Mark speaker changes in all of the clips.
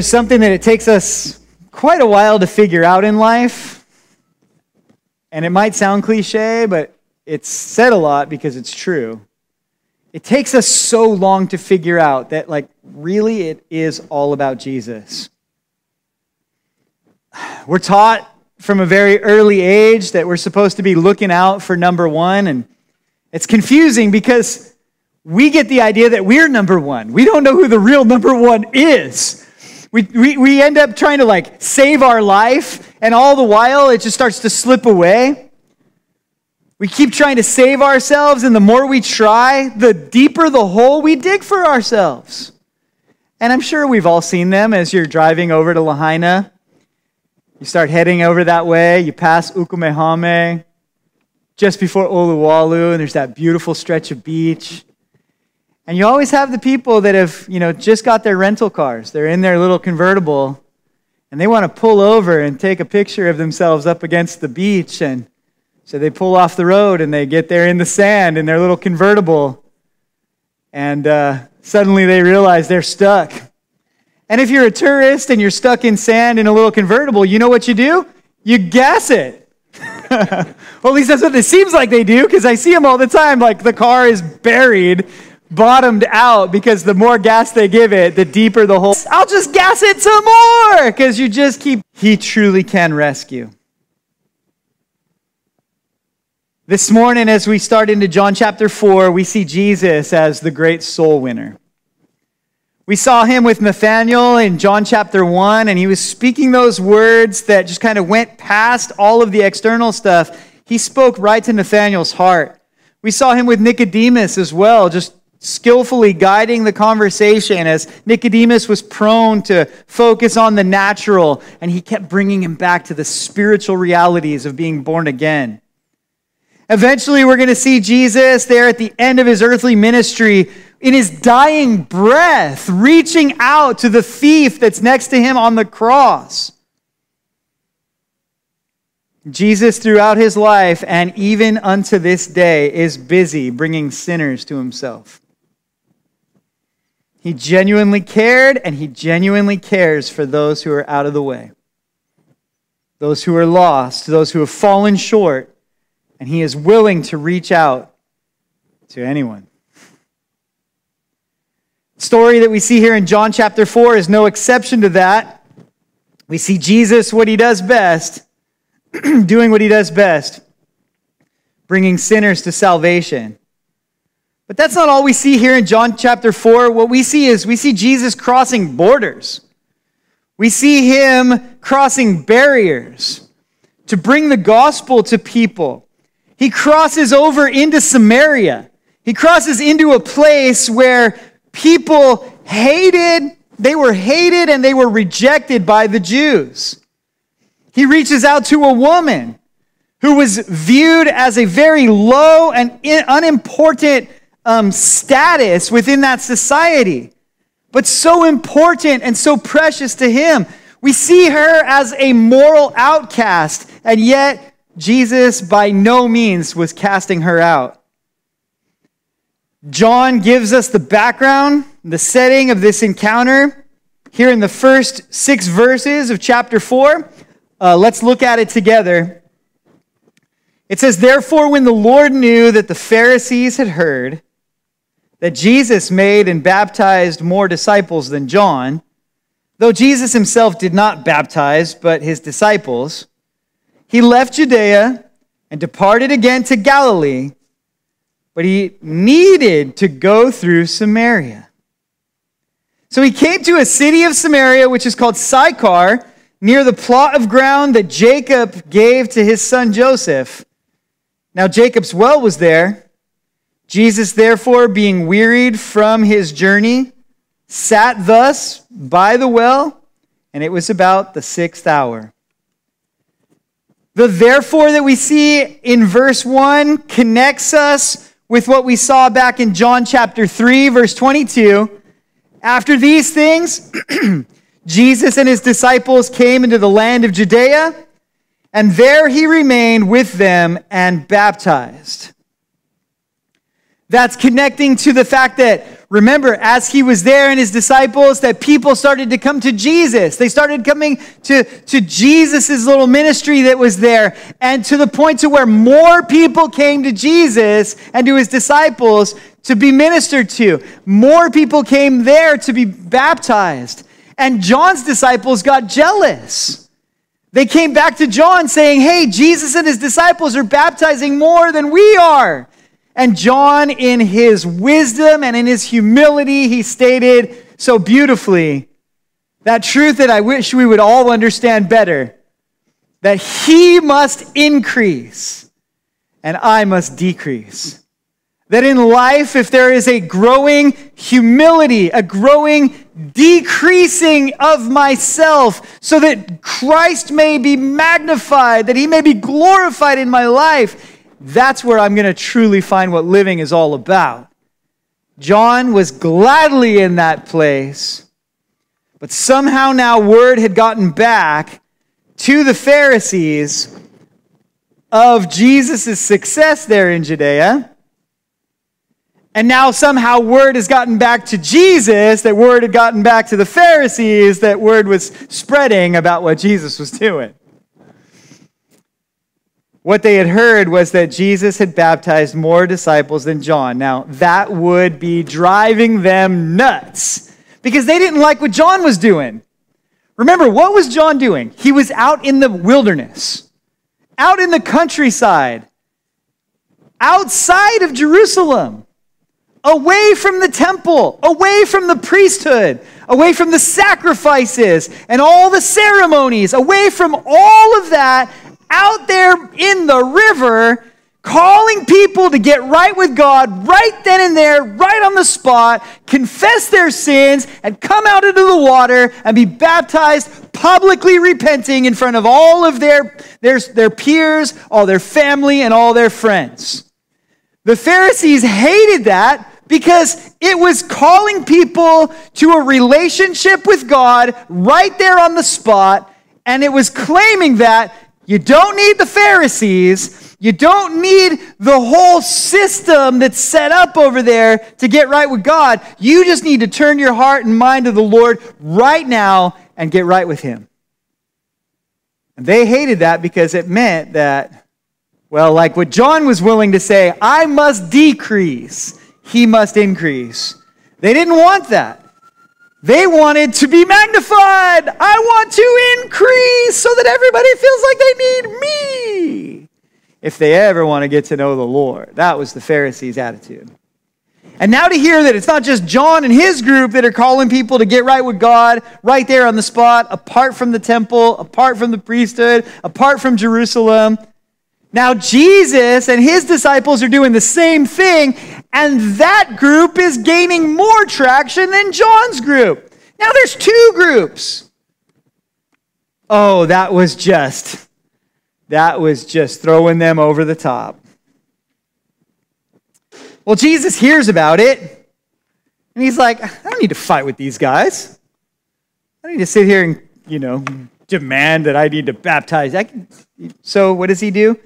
Speaker 1: There's something that it takes us quite a while to figure out in life. And it might sound cliche, but it's said a lot because it's true. It takes us so long to figure out that, like, really it is all about Jesus. We're taught from a very early age that we're supposed to be looking out for number one, and it's confusing because we get the idea that we're number one. We don't know who the real number one is. We, we, we end up trying to like save our life, and all the while it just starts to slip away. We keep trying to save ourselves, and the more we try, the deeper the hole we dig for ourselves. And I'm sure we've all seen them as you're driving over to Lahaina. You start heading over that way, you pass Ukumehame, just before Olowalu, and there's that beautiful stretch of beach. And you always have the people that have, you know, just got their rental cars. They're in their little convertible, and they want to pull over and take a picture of themselves up against the beach and so they pull off the road and they get there in the sand in their little convertible. And uh, suddenly they realize they're stuck. And if you're a tourist and you're stuck in sand in a little convertible, you know what you do? You gas it. well, at least that's what it seems like they do because I see them all the time. Like the car is buried, bottomed out because the more gas they give it, the deeper the hole. I'll just gas it some more because you just keep. He truly can rescue. This morning, as we start into John chapter 4, we see Jesus as the great soul winner. We saw him with Nathanael in John chapter 1, and he was speaking those words that just kind of went past all of the external stuff. He spoke right to Nathanael's heart. We saw him with Nicodemus as well, just skillfully guiding the conversation as Nicodemus was prone to focus on the natural, and he kept bringing him back to the spiritual realities of being born again. Eventually, we're going to see Jesus there at the end of his earthly ministry in his dying breath, reaching out to the thief that's next to him on the cross. Jesus, throughout his life and even unto this day, is busy bringing sinners to himself. He genuinely cared, and he genuinely cares for those who are out of the way, those who are lost, those who have fallen short and he is willing to reach out to anyone. The story that we see here in John chapter 4 is no exception to that. We see Jesus, what he does best, doing what he does best, bringing sinners to salvation. But that's not all we see here in John chapter 4. What we see is we see Jesus crossing borders. We see him crossing barriers to bring the gospel to people he crosses over into Samaria. He crosses into a place where people hated, they were hated and they were rejected by the Jews. He reaches out to a woman who was viewed as a very low and unimportant um, status within that society, but so important and so precious to him. We see her as a moral outcast, and yet Jesus by no means was casting her out. John gives us the background, the setting of this encounter here in the first six verses of chapter 4. Uh, let's look at it together. It says, Therefore, when the Lord knew that the Pharisees had heard that Jesus made and baptized more disciples than John, though Jesus himself did not baptize, but his disciples, he left Judea and departed again to Galilee, but he needed to go through Samaria. So he came to a city of Samaria, which is called Sychar, near the plot of ground that Jacob gave to his son Joseph. Now Jacob's well was there. Jesus, therefore, being wearied from his journey, sat thus by the well, and it was about the sixth hour. The therefore that we see in verse 1 connects us with what we saw back in John chapter 3, verse 22. After these things, Jesus and his disciples came into the land of Judea, and there he remained with them and baptized. That's connecting to the fact that, remember, as he was there and his disciples, that people started to come to Jesus. They started coming to, to Jesus' little ministry that was there, and to the point to where more people came to Jesus and to his disciples to be ministered to. More people came there to be baptized. And John's disciples got jealous. They came back to John saying, Hey, Jesus and his disciples are baptizing more than we are. And John, in his wisdom and in his humility, he stated so beautifully that truth that I wish we would all understand better that he must increase and I must decrease. That in life, if there is a growing humility, a growing decreasing of myself, so that Christ may be magnified, that he may be glorified in my life, that's where I'm going to truly find what living is all about. John was gladly in that place, but somehow now word had gotten back to the Pharisees of Jesus' success there in Judea. And now somehow word has gotten back to Jesus, that word had gotten back to the Pharisees, that word was spreading about what Jesus was doing. What they had heard was that Jesus had baptized more disciples than John. Now, that would be driving them nuts because they didn't like what John was doing. Remember, what was John doing? He was out in the wilderness, out in the countryside, outside of Jerusalem, away from the temple, away from the priesthood, away from the sacrifices and all the ceremonies, away from all of that out there in the river calling people to get right with God right then and there, right on the spot, confess their sins, and come out into the water and be baptized, publicly repenting in front of all of their, their, their peers, all their family, and all their friends. The Pharisees hated that because it was calling people to a relationship with God right there on the spot, and it was claiming that you don't need the Pharisees. You don't need the whole system that's set up over there to get right with God. You just need to turn your heart and mind to the Lord right now and get right with Him. And they hated that because it meant that, well, like what John was willing to say, I must decrease, He must increase. They didn't want that. They wanted to be magnified. I want to increase so that everybody feels like they need me. If they ever want to get to know the Lord. That was the Pharisees' attitude. And now to hear that it's not just John and his group that are calling people to get right with God right there on the spot, apart from the temple, apart from the priesthood, apart from Jerusalem. Now, Jesus and his disciples are doing the same thing, and that group is gaining more traction than John's group. Now, there's two groups. Oh, that was just, that was just throwing them over the top. Well, Jesus hears about it, and he's like, I don't need to fight with these guys. I don't need to sit here and, you know, demand that I need to baptize. Can... So, what does he do?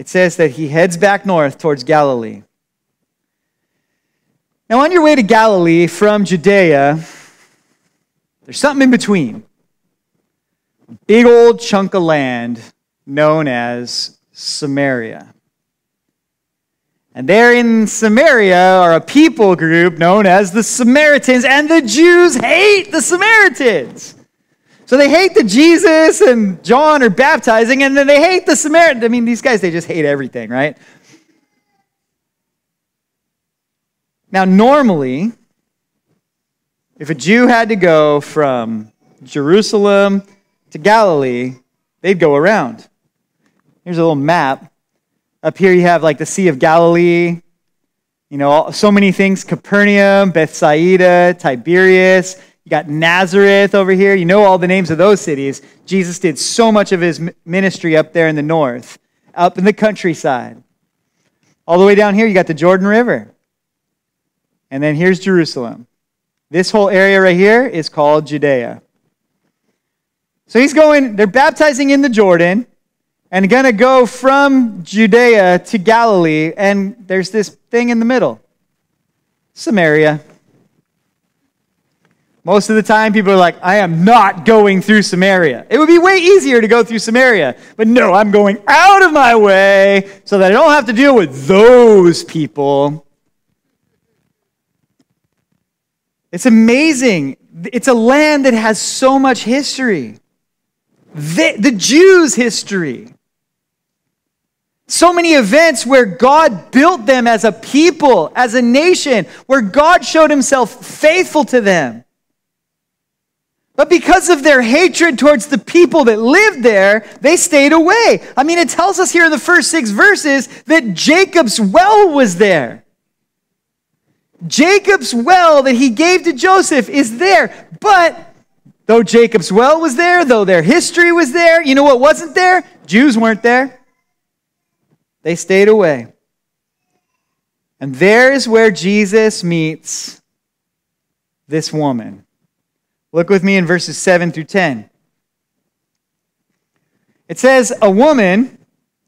Speaker 1: It says that he heads back north towards Galilee. Now, on your way to Galilee from Judea, there's something in between. A big old chunk of land known as Samaria. And there in Samaria are a people group known as the Samaritans, and the Jews hate the Samaritans. So they hate that Jesus and John are baptizing, and then they hate the Samaritan. I mean, these guys, they just hate everything, right? Now, normally, if a Jew had to go from Jerusalem to Galilee, they'd go around. Here's a little map. Up here, you have like the Sea of Galilee, you know, so many things Capernaum, Bethsaida, Tiberias. You got Nazareth over here. You know all the names of those cities. Jesus did so much of his ministry up there in the north, up in the countryside. All the way down here, you got the Jordan River. And then here's Jerusalem. This whole area right here is called Judea. So he's going, they're baptizing in the Jordan and going to go from Judea to Galilee, and there's this thing in the middle Samaria. Most of the time, people are like, I am not going through Samaria. It would be way easier to go through Samaria. But no, I'm going out of my way so that I don't have to deal with those people. It's amazing. It's a land that has so much history. The, the Jews' history. So many events where God built them as a people, as a nation, where God showed himself faithful to them. But because of their hatred towards the people that lived there, they stayed away. I mean, it tells us here in the first six verses that Jacob's well was there. Jacob's well that he gave to Joseph is there. But though Jacob's well was there, though their history was there, you know what wasn't there? Jews weren't there. They stayed away. And there is where Jesus meets this woman. Look with me in verses 7 through 10. It says, A woman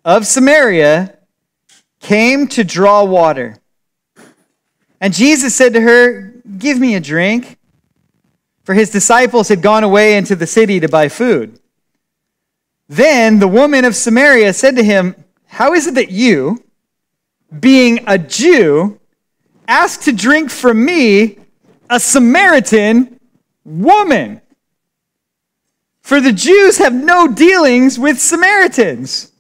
Speaker 1: of Samaria came to draw water. And Jesus said to her, Give me a drink. For his disciples had gone away into the city to buy food. Then the woman of Samaria said to him, How is it that you, being a Jew, ask to drink from me, a Samaritan woman? For the Jews have no dealings with Samaritans.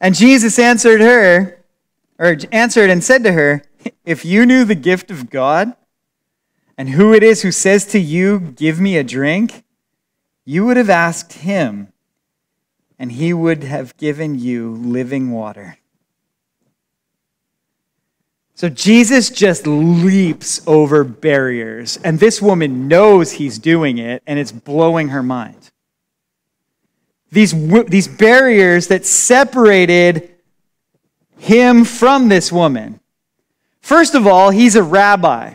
Speaker 1: And Jesus answered her, or answered and said to her, If you knew the gift of God and who it is who says to you, Give me a drink, you would have asked him, and he would have given you living water. So Jesus just leaps over barriers, and this woman knows he's doing it, and it's blowing her mind. These, these barriers that separated him from this woman. First of all, he's a rabbi.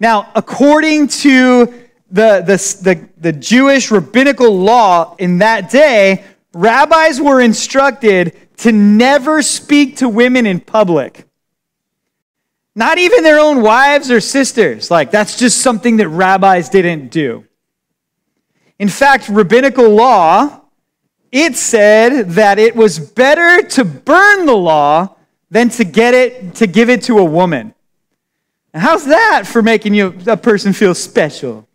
Speaker 1: Now, according to the, the, the, the, Jewish rabbinical law in that day, rabbis were instructed to never speak to women in public. Not even their own wives or sisters. Like, that's just something that rabbis didn't do. In fact, rabbinical law it said that it was better to burn the law than to get it to give it to a woman. how's that for making you a person feel special?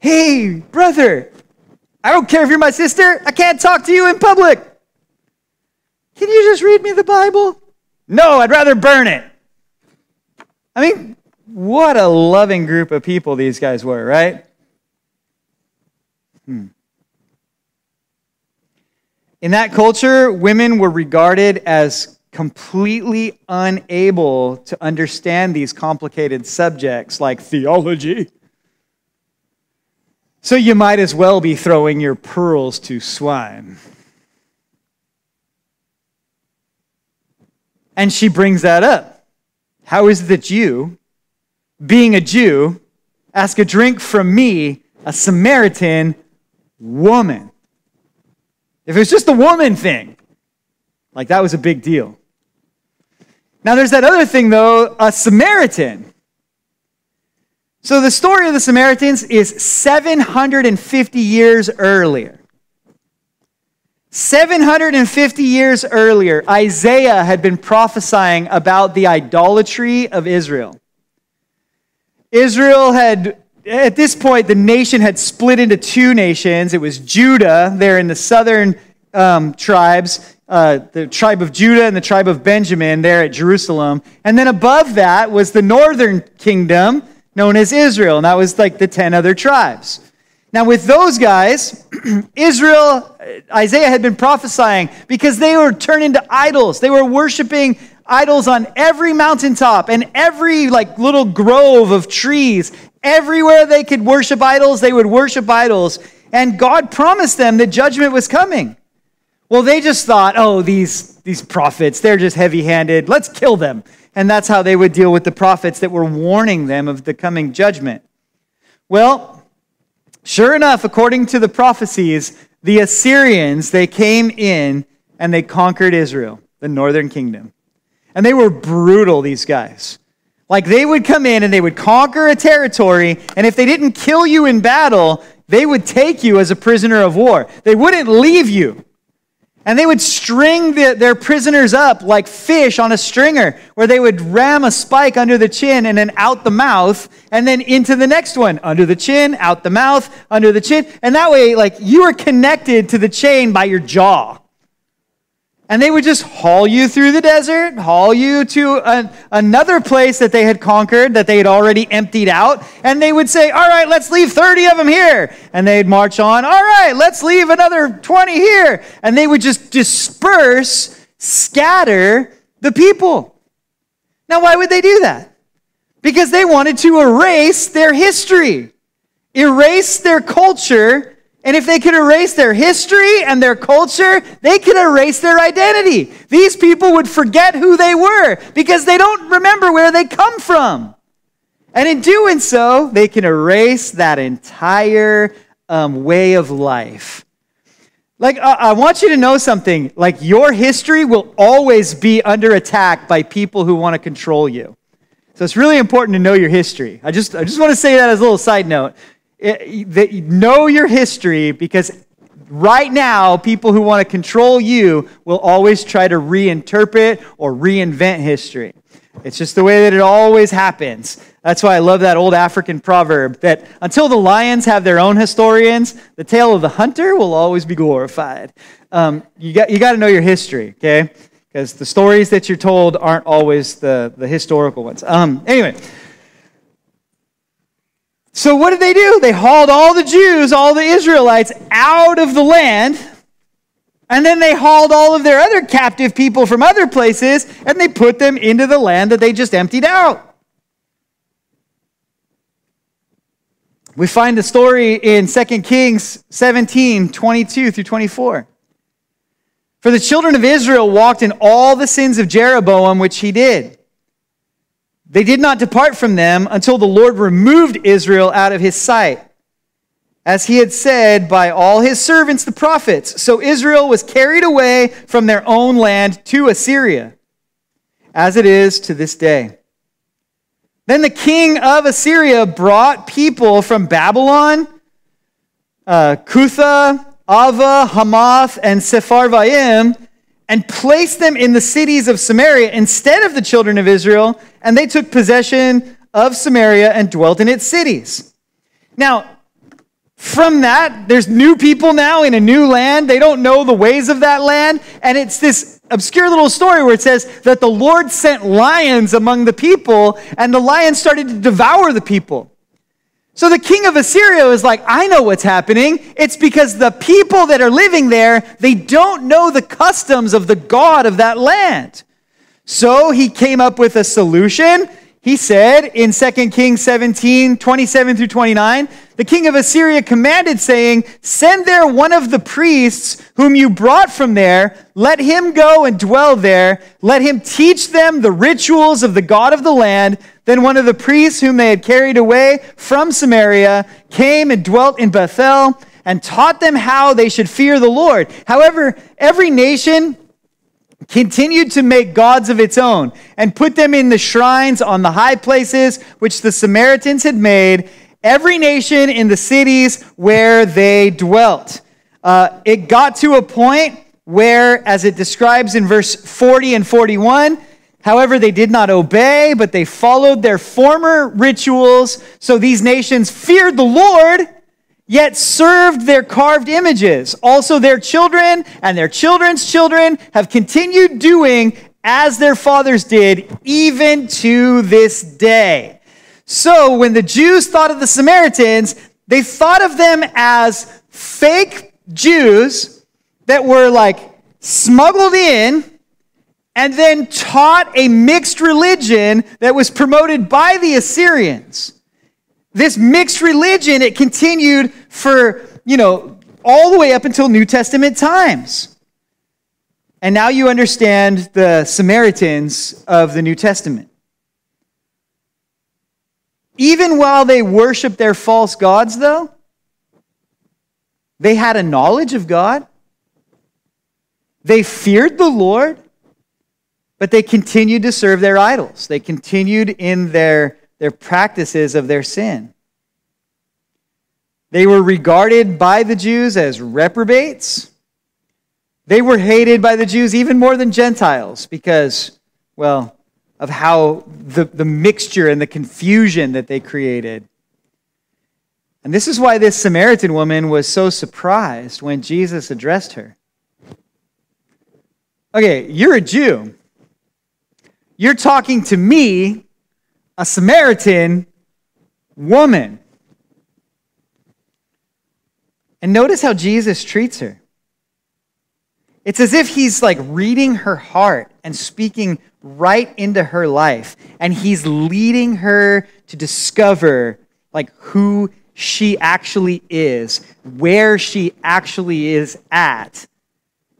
Speaker 1: Hey, brother, I don't care if you're my sister, I can't talk to you in public. Can you just read me the Bible? No, I'd rather burn it. I mean, what a loving group of people these guys were, right? Hmm. In that culture, women were regarded as completely unable to understand these complicated subjects like theology. So you might as well be throwing your pearls to swine. And she brings that up. How is it that you, being a Jew, ask a drink from me, a Samaritan, woman. If it was just a woman thing, like that was a big deal. Now there's that other thing though, a Samaritan. So the story of the Samaritans is 750 years earlier. 750 years earlier, Isaiah had been prophesying about the idolatry of Israel. Israel had at this point, the nation had split into two nations. It was Judah, there in the southern um, tribes, uh, the tribe of Judah and the tribe of Benjamin, there at Jerusalem. And then above that was the northern kingdom, known as Israel, and that was like the 10 other tribes. Now, with those guys, Israel, uh, Isaiah had been prophesying because they were turned into idols. They were worshiping idols on every mountaintop and every like little grove of trees Everywhere they could worship idols, they would worship idols. And God promised them that judgment was coming. Well, they just thought, oh, these, these prophets, they're just heavy handed. Let's kill them. And that's how they would deal with the prophets that were warning them of the coming judgment. Well, sure enough, according to the prophecies, the Assyrians, they came in and they conquered Israel. the northern kingdom. And they were brutal, these guys. Like they would come in and they would conquer a territory, and if they didn't kill you in battle, they would take you as a prisoner of war. They wouldn't leave you. And they would string the, their prisoners up like fish on a stringer, where they would ram a spike under the chin and then out the mouth, and then into the next one, under the chin, out the mouth, under the chin. And that way, like, you were connected to the chain by your jaw. And they would just haul you through the desert, haul you to a, another place that they had conquered, that they had already emptied out. And they would say, All right, let's leave 30 of them here. And they'd march on, All right, let's leave another 20 here. And they would just disperse, scatter the people. Now, why would they do that? Because they wanted to erase their history, erase their culture and if they could erase their history and their culture, they could erase their identity. These people would forget who they were because they don't remember where they come from. And in doing so, they can erase that entire um, way of life. Like, I want you to know something. Like, your history will always be under attack by people who want to control you. So it's really important to know your history. I just, I just want to say that as a little side note that know your history because right now people who want to control you will always try to reinterpret or reinvent history. It's just the way that it always happens. That's why i love that old african proverb that until the lions have their own historians the tale of the hunter will always be glorified. Um, you got, you got to know your history okay? Because the stories that you're told aren't always the, the historical ones. Um, anyway so, what did they do? They hauled all the Jews, all the Israelites out of the land, and then they hauled all of their other captive people from other places and they put them into the land that they just emptied out. We find the story in 2 Kings 17 22 through 24. For the children of Israel walked in all the sins of Jeroboam, which he did they did not depart from them until the Lord removed Israel out of his sight, as he had said by all his servants the prophets. So Israel was carried away from their own land to Assyria, as it is to this day. Then the king of Assyria brought people from Babylon, uh, Cutha, Ava, Hamath, and Sepharvaim and placed them in the cities of Samaria instead of the children of Israel, and they took possession of Samaria and dwelt in its cities. Now, from that, there's new people now in a new land. They don't know the ways of that land. And it's this obscure little story where it says that the Lord sent lions among the people, and the lions started to devour the people. So the king of Assyria is like, I know what's happening. It's because the people that are living there, they don't know the customs of the God of that land. So he came up with a solution. He said in 2 Kings 17, 27 through 29, the king of Assyria commanded, saying, Send there one of the priests whom you brought from there. Let him go and dwell there. Let him teach them the rituals of the God of the land then one of the priests whom they had carried away from Samaria came and dwelt in Bethel and taught them how they should fear the Lord. However, every nation continued to make gods of its own and put them in the shrines on the high places which the Samaritans had made, every nation in the cities where they dwelt. Uh, it got to a point where, as it describes in verse 40 and 41, However, they did not obey, but they followed their former rituals. So these nations feared the Lord, yet served their carved images. Also, their children and their children's children have continued doing as their fathers did, even to this day. So, when the Jews thought of the Samaritans, they thought of them as fake Jews that were like smuggled in and then taught a mixed religion that was promoted by the Assyrians. This mixed religion, it continued for, you know, all the way up until New Testament times. And now you understand the Samaritans of the New Testament. Even while they worshiped their false gods, though, they had a knowledge of God. They feared the Lord But they continued to serve their idols. They continued in their, their practices of their sin. They were regarded by the Jews as reprobates. They were hated by the Jews even more than Gentiles because, well, of how the, the mixture and the confusion that they created. And this is why this Samaritan woman was so surprised when Jesus addressed her. Okay, you're a Jew. You're talking to me, a Samaritan woman. And notice how Jesus treats her. It's as if he's like reading her heart and speaking right into her life. And he's leading her to discover like who she actually is, where she actually is at,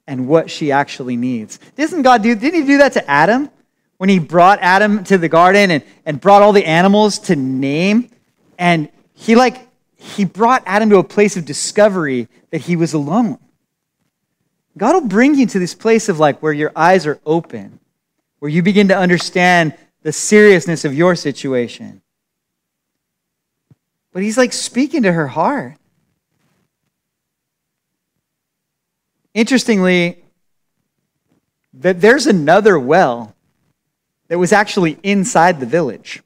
Speaker 1: and what she actually needs. Doesn't God do, didn't he do that to Adam? When he brought Adam to the garden and, and brought all the animals to name, and he like he brought Adam to a place of discovery that he was alone. God will bring you to this place of like where your eyes are open, where you begin to understand the seriousness of your situation. But he's like speaking to her heart. Interestingly, that there's another well that was actually inside the village.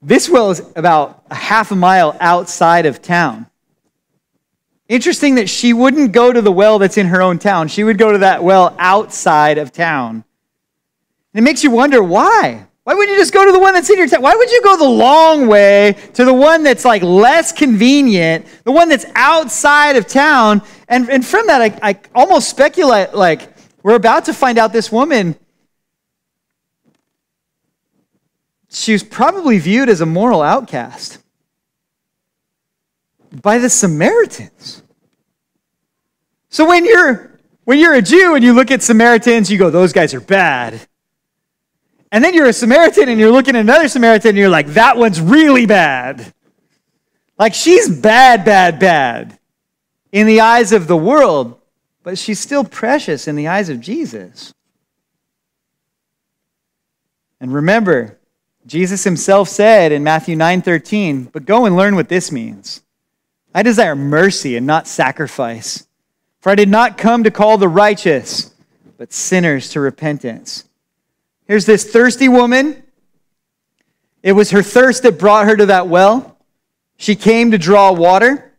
Speaker 1: This well is about a half a mile outside of town. Interesting that she wouldn't go to the well that's in her own town. She would go to that well outside of town. And it makes you wonder why. Why wouldn't you just go to the one that's in your town? Why would you go the long way to the one that's like less convenient, the one that's outside of town? And, and from that, I, I almost speculate like we're about to find out this woman she was probably viewed as a moral outcast by the Samaritans. So when you're when you're a Jew and you look at Samaritans, you go, those guys are bad. And then you're a Samaritan and you're looking at another Samaritan and you're like, that one's really bad. Like she's bad, bad, bad in the eyes of the world, but she's still precious in the eyes of Jesus. And remember, Jesus himself said in Matthew 9:13, "But go and learn what this means. I desire mercy and not sacrifice, for I did not come to call the righteous, but sinners to repentance." Here's this thirsty woman. It was her thirst that brought her to that well. She came to draw water.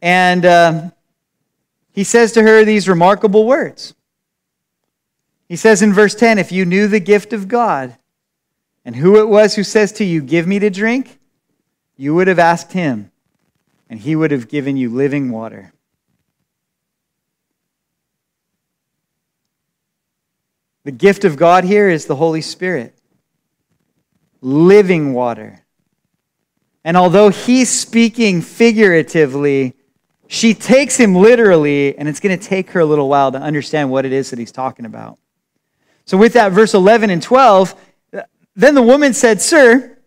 Speaker 1: And uh, he says to her these remarkable words. He says in verse 10 If you knew the gift of God, and who it was who says to you, Give me to drink, you would have asked him, and he would have given you living water. The gift of God here is the Holy Spirit, living water. And although he's speaking figuratively, she takes him literally, and it's going to take her a little while to understand what it is that he's talking about. So, with that, verse 11 and 12, then the woman said, Sir,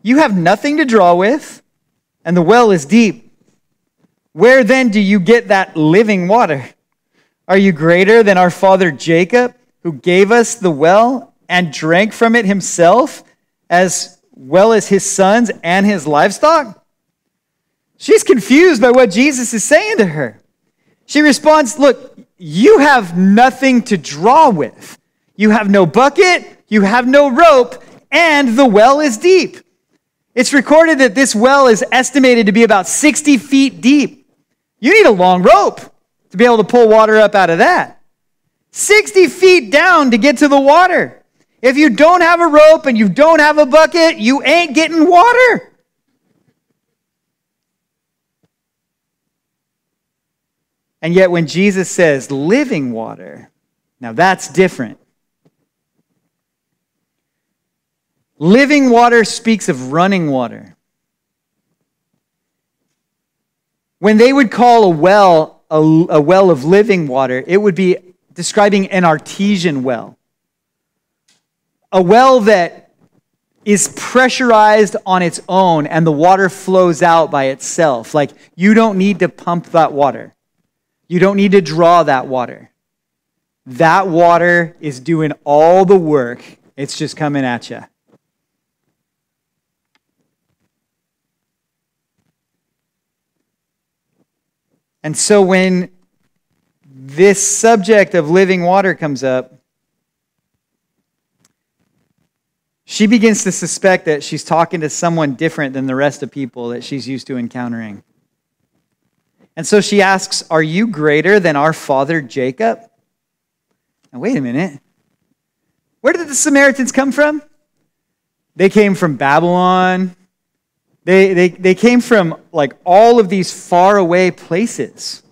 Speaker 1: you have nothing to draw with, and the well is deep. Where then do you get that living water? Are you greater than our father Jacob, who gave us the well and drank from it himself, as well as his sons and his livestock? She's confused by what Jesus is saying to her. She responds, Look, you have nothing to draw with. You have no bucket, you have no rope, and the well is deep. It's recorded that this well is estimated to be about 60 feet deep. You need a long rope to be able to pull water up out of that. 60 feet down to get to the water. If you don't have a rope and you don't have a bucket, you ain't getting water. And yet, when Jesus says living water, now that's different. Living water speaks of running water. When they would call a well a, a, well of living water, it would be describing an artesian well. A well that is pressurized on its own and the water flows out by itself. Like you don't need to pump that water, you don't need to draw that water. that water is doing all the work. It's just coming at you. And so when this subject of living water comes up, she begins to suspect that she's talking to someone different than the rest of people that she's used to encountering. And so she asks, Are you greater than our father Jacob? Now, wait a minute. Where did the Samaritans come from? They came from Babylon. They, they, they came from like all of these faraway places.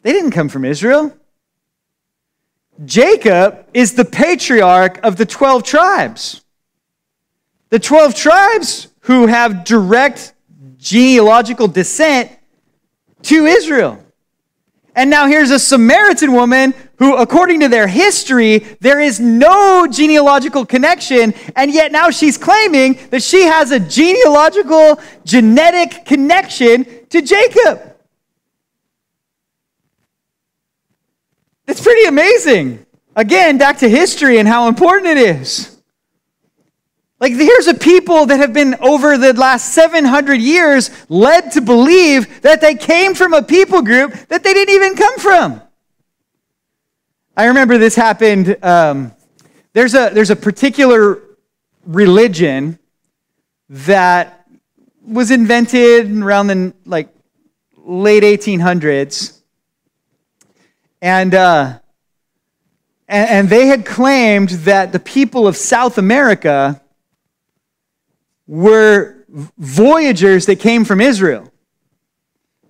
Speaker 1: They didn't come from Israel. Jacob is the patriarch of the 12 tribes. The 12 tribes who have direct genealogical descent to Israel. And now here's a Samaritan woman who, according to their history, there is no genealogical connection, and yet now she's claiming that she has a genealogical, genetic connection to Jacob. It's pretty amazing. Again, back to history and how important it is. Like, here's a people that have been over the last 700 years led to believe that they came from a people group that they didn't even come from. I remember this happened. Um, there's, a, there's a particular religion that was invented around the like late 1800s. And, uh, and, and they had claimed that the people of South America were voyagers that came from Israel,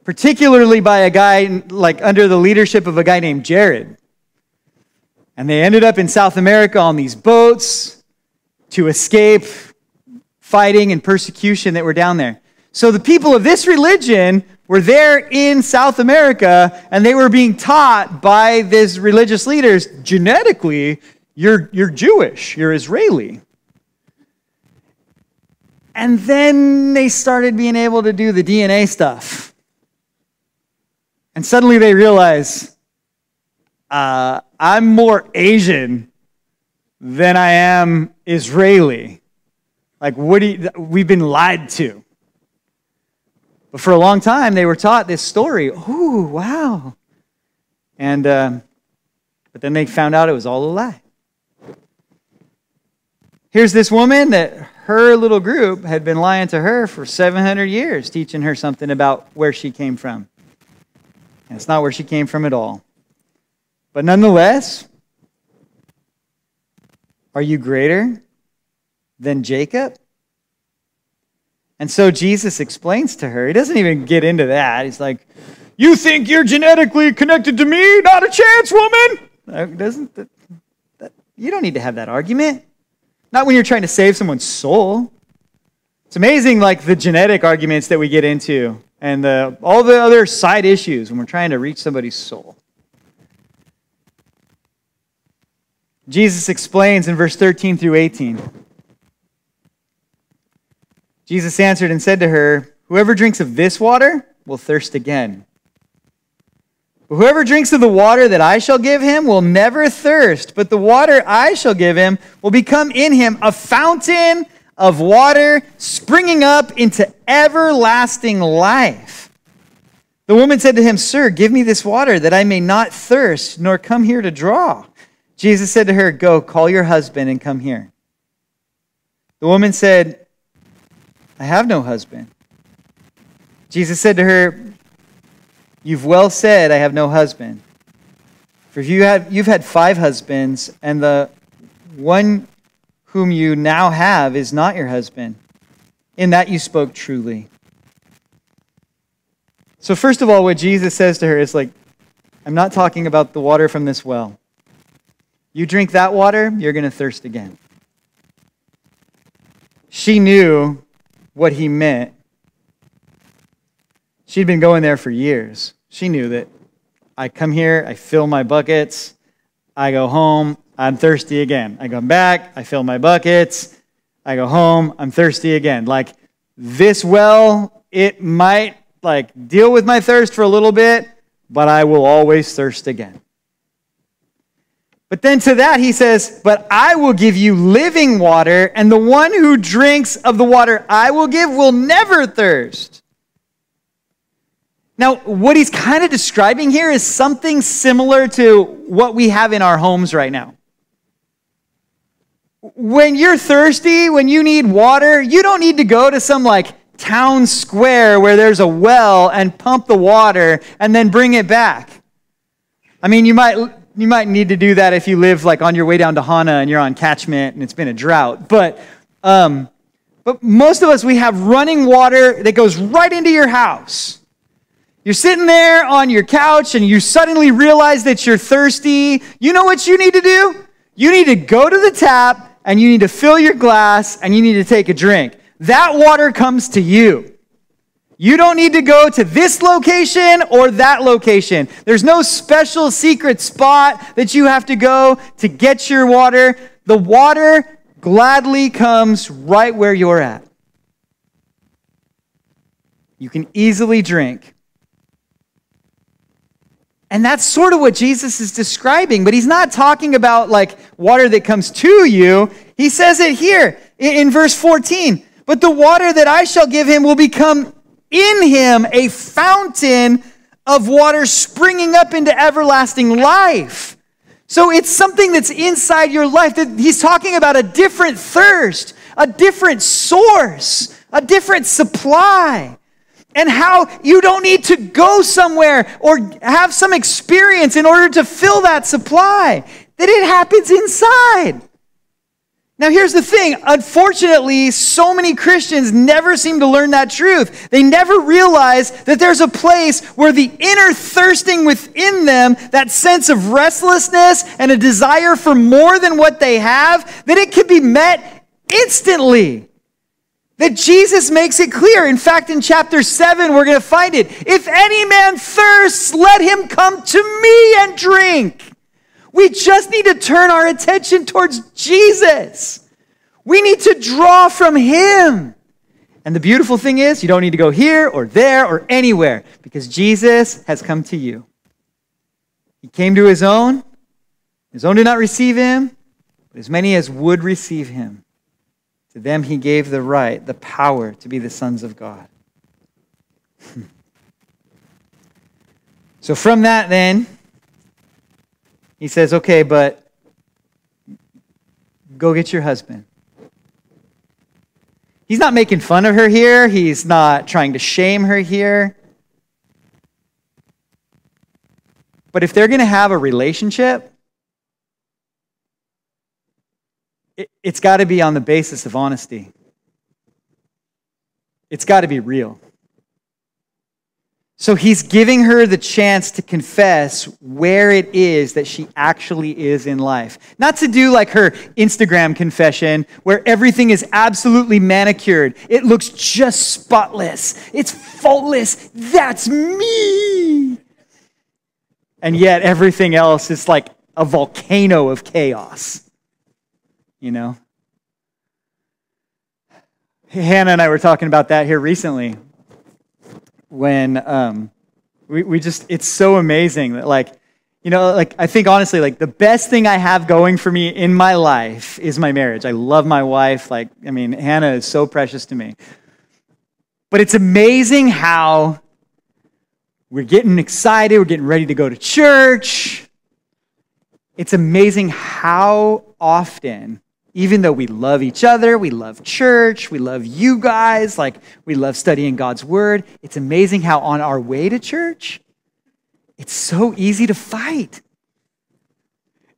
Speaker 1: particularly by a guy like under the leadership of a guy named Jared. And they ended up in South America on these boats to escape fighting and persecution that were down there. So the people of this religion were there in South America and they were being taught by these religious leaders genetically, you're, you're Jewish, you're Israeli. And then they started being able to do the DNA stuff. And suddenly they realize uh, I'm more Asian than I am Israeli. Like, what do you, we've been lied to. But for a long time, they were taught this story. Ooh, wow. And, uh, but then they found out it was all a lie. Here's this woman that her little group had been lying to her for 700 years, teaching her something about where she came from. And it's not where she came from at all. But nonetheless, are you greater than Jacob? And so Jesus explains to her. He doesn't even get into that. He's like, You think you're genetically connected to me? Not a chance, woman. Uh, doesn't that, that, you don't need to have that argument. Not when you're trying to save someone's soul. It's amazing, like the genetic arguments that we get into and the, all the other side issues when we're trying to reach somebody's soul. Jesus explains in verse 13 through 18. Jesus answered and said to her, Whoever drinks of this water will thirst again. Whoever drinks of the water that I shall give him will never thirst, but the water I shall give him will become in him a fountain of water springing up into everlasting life. The woman said to him, Sir, give me this water that I may not thirst, nor come here to draw. Jesus said to her, Go, call your husband and come here. The woman said, I have no husband. Jesus said to her, You've well said, I have no husband. For you have, you've had five husbands, and the one whom you now have is not your husband. In that you spoke truly. So, first of all, what Jesus says to her is like, I'm not talking about the water from this well. You drink that water, you're going to thirst again. She knew what he meant. She'd been going there for years. She knew that I come here, I fill my buckets, I go home, I'm thirsty again. I come back, I fill my buckets, I go home, I'm thirsty again. Like this well, it might like deal with my thirst for a little bit, but I will always thirst again. But then to that he says, But I will give you living water, and the one who drinks of the water I will give will never thirst. Now, what he's kind of describing here is something similar to what we have in our homes right now. When you're thirsty, when you need water, you don't need to go to some like town square where there's a well and pump the water and then bring it back. I mean, you might you might need to do that if you live like on your way down to Hana and you're on catchment and it's been a drought. But um, but most of us we have running water that goes right into your house. You're sitting there on your couch and you suddenly realize that you're thirsty. You know what you need to do? You need to go to the tap and you need to fill your glass and you need to take a drink. That water comes to you. You don't need to go to this location or that location. There's no special secret spot that you have to go to get your water. The water gladly comes right where you're at. You can easily drink. And that's sort of what Jesus is describing, but he's not talking about like water that comes to you. He says it here in, verse 14. But the water that I shall give him will become in him a fountain of water springing up into everlasting life. So it's something that's inside your life that he's talking about a different thirst, a different source, a different supply and how you don't need to go somewhere or have some experience in order to fill that supply, that it happens inside. Now, here's the thing. Unfortunately, so many Christians never seem to learn that truth. They never realize that there's a place where the inner thirsting within them, that sense of restlessness and a desire for more than what they have, that it can be met instantly. That Jesus makes it clear. In fact, in chapter 7, we're going to find it. If any man thirsts, let him come to me and drink. We just need to turn our attention towards Jesus. We need to draw from him. And the beautiful thing is, you don't need to go here or there or anywhere because Jesus has come to you. He came to his own. His own did not receive him, but as many as would receive him, to them he gave the right, the power to be the sons of God. so, from that, then, he says, okay, but go get your husband. He's not making fun of her here, he's not trying to shame her here. But if they're going to have a relationship, it, has got to be on the basis of honesty. It's got to be real. So he's giving her the chance to confess where it is that she actually is in life. Not to do like her Instagram confession where everything is absolutely manicured. It looks just spotless. It's faultless. That's me. And yet everything else is like a volcano of chaos you know? Hannah and I were talking about that here recently when um, we, we just, it's so amazing that, like, you know, like, I think honestly, like, the best thing I have going for me in my life is my marriage. I love my wife. Like, I mean, Hannah is so precious to me. But it's amazing how we're getting excited, we're getting ready to go to church. It's amazing how often even though we love each other, we love church, we love you guys, like we love studying God's word, it's amazing how on our way to church, it's so easy to fight.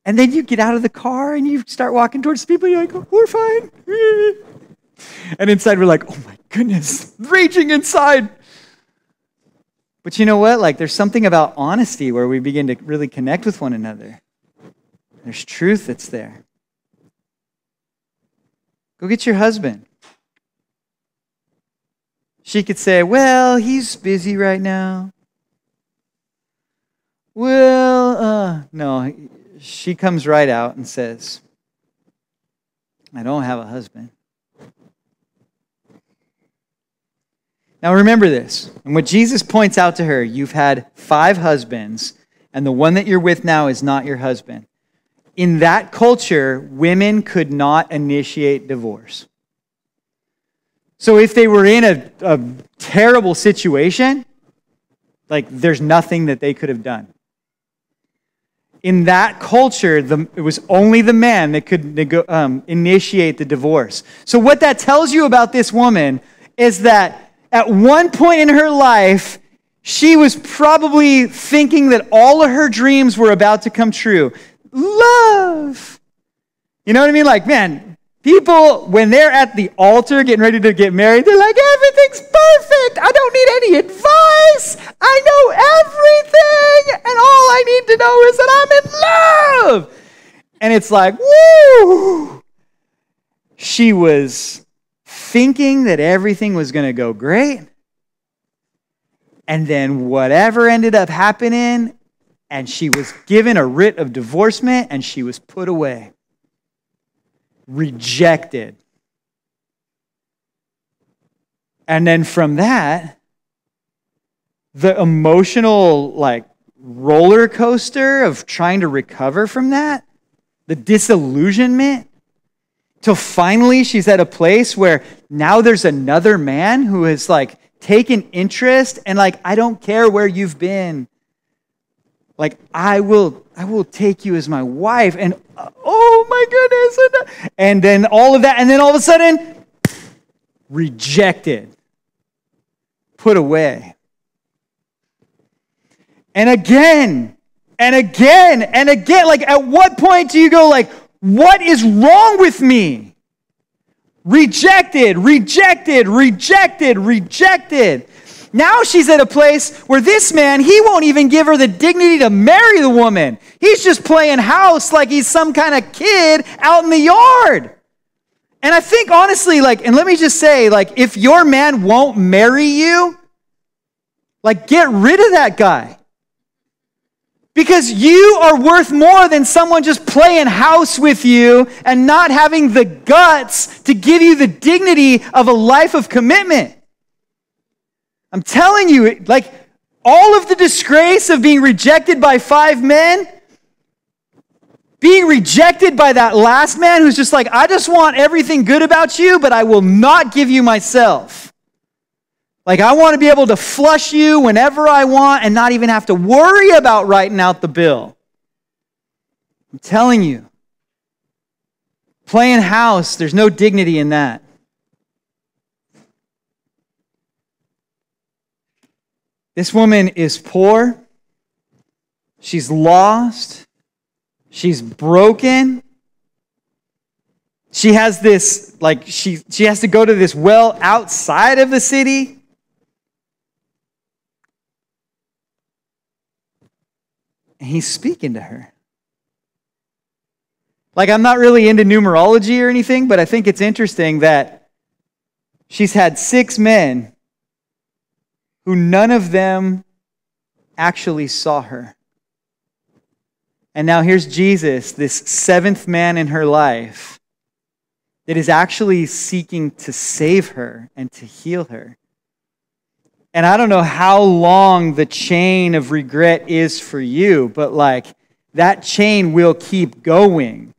Speaker 1: And then you get out of the car and you start walking towards people, you're like, oh, we're fine. And inside, we're like, oh my goodness, raging inside. But you know what? Like, there's something about honesty where we begin to really connect with one another. There's truth that's there. Go get your husband. She could say, Well, he's busy right now. Well, uh, no. She comes right out and says, I don't have a husband. Now remember this. And what Jesus points out to her, you've had five husbands, and the one that you're with now is not your husband in that culture, women could not initiate divorce. So if they were in a, a terrible situation, like there's nothing that they could have done. In that culture, the, it was only the man that could nego, um, initiate the divorce. So, what that tells you about this woman is that at one point in her life, she was probably thinking that all of her dreams were about to come true love. You know what I mean? Like, man, people, when they're at the altar getting ready to get married, they're like, everything's perfect. I don't need any advice. I know everything. And all I need to know is that I'm in love. And it's like, woo! She was thinking that everything was going to go great. And then whatever ended up happening, and she was given a writ of divorcement and she was put away. Rejected. And then from that, the emotional like roller coaster of trying to recover from that, the disillusionment, till finally she's at a place where now there's another man who has like taken interest and like, I don't care where you've been like i will i will take you as my wife and uh, oh my goodness. And then all of that and then all of a sudden rejected. Put away. And again and again and again like at what point do you go like what is wrong with me? Rejected rejected rejected rejected now she's at a place where this man, he won't even give her the dignity to marry the woman. He's just playing house like he's some kind of kid out in the yard. And I think honestly, like, and let me just say, like, if your man won't marry you, like, get rid of that guy. Because you are worth more than someone just playing house with you and not having the guts to give you the dignity of a life of commitment. I'm telling you, like all of the disgrace of being rejected by five men, being rejected by that last man who's just like, I just want everything good about you, but I will not give you myself. Like, I want to be able to flush you whenever I want and not even have to worry about writing out the bill. I'm telling you, playing house, there's no dignity in that. This woman is poor. She's lost. She's broken. She has this, like, she, she has to go to this well outside of the city. And he's speaking to her. Like, I'm not really into numerology or anything, but I think it's interesting that she's had six men who none of them actually saw her. And now here's Jesus, this seventh man in her life, that is actually seeking to save her and to heal her. And I don't know how long the chain of regret is for you, but like that chain will keep going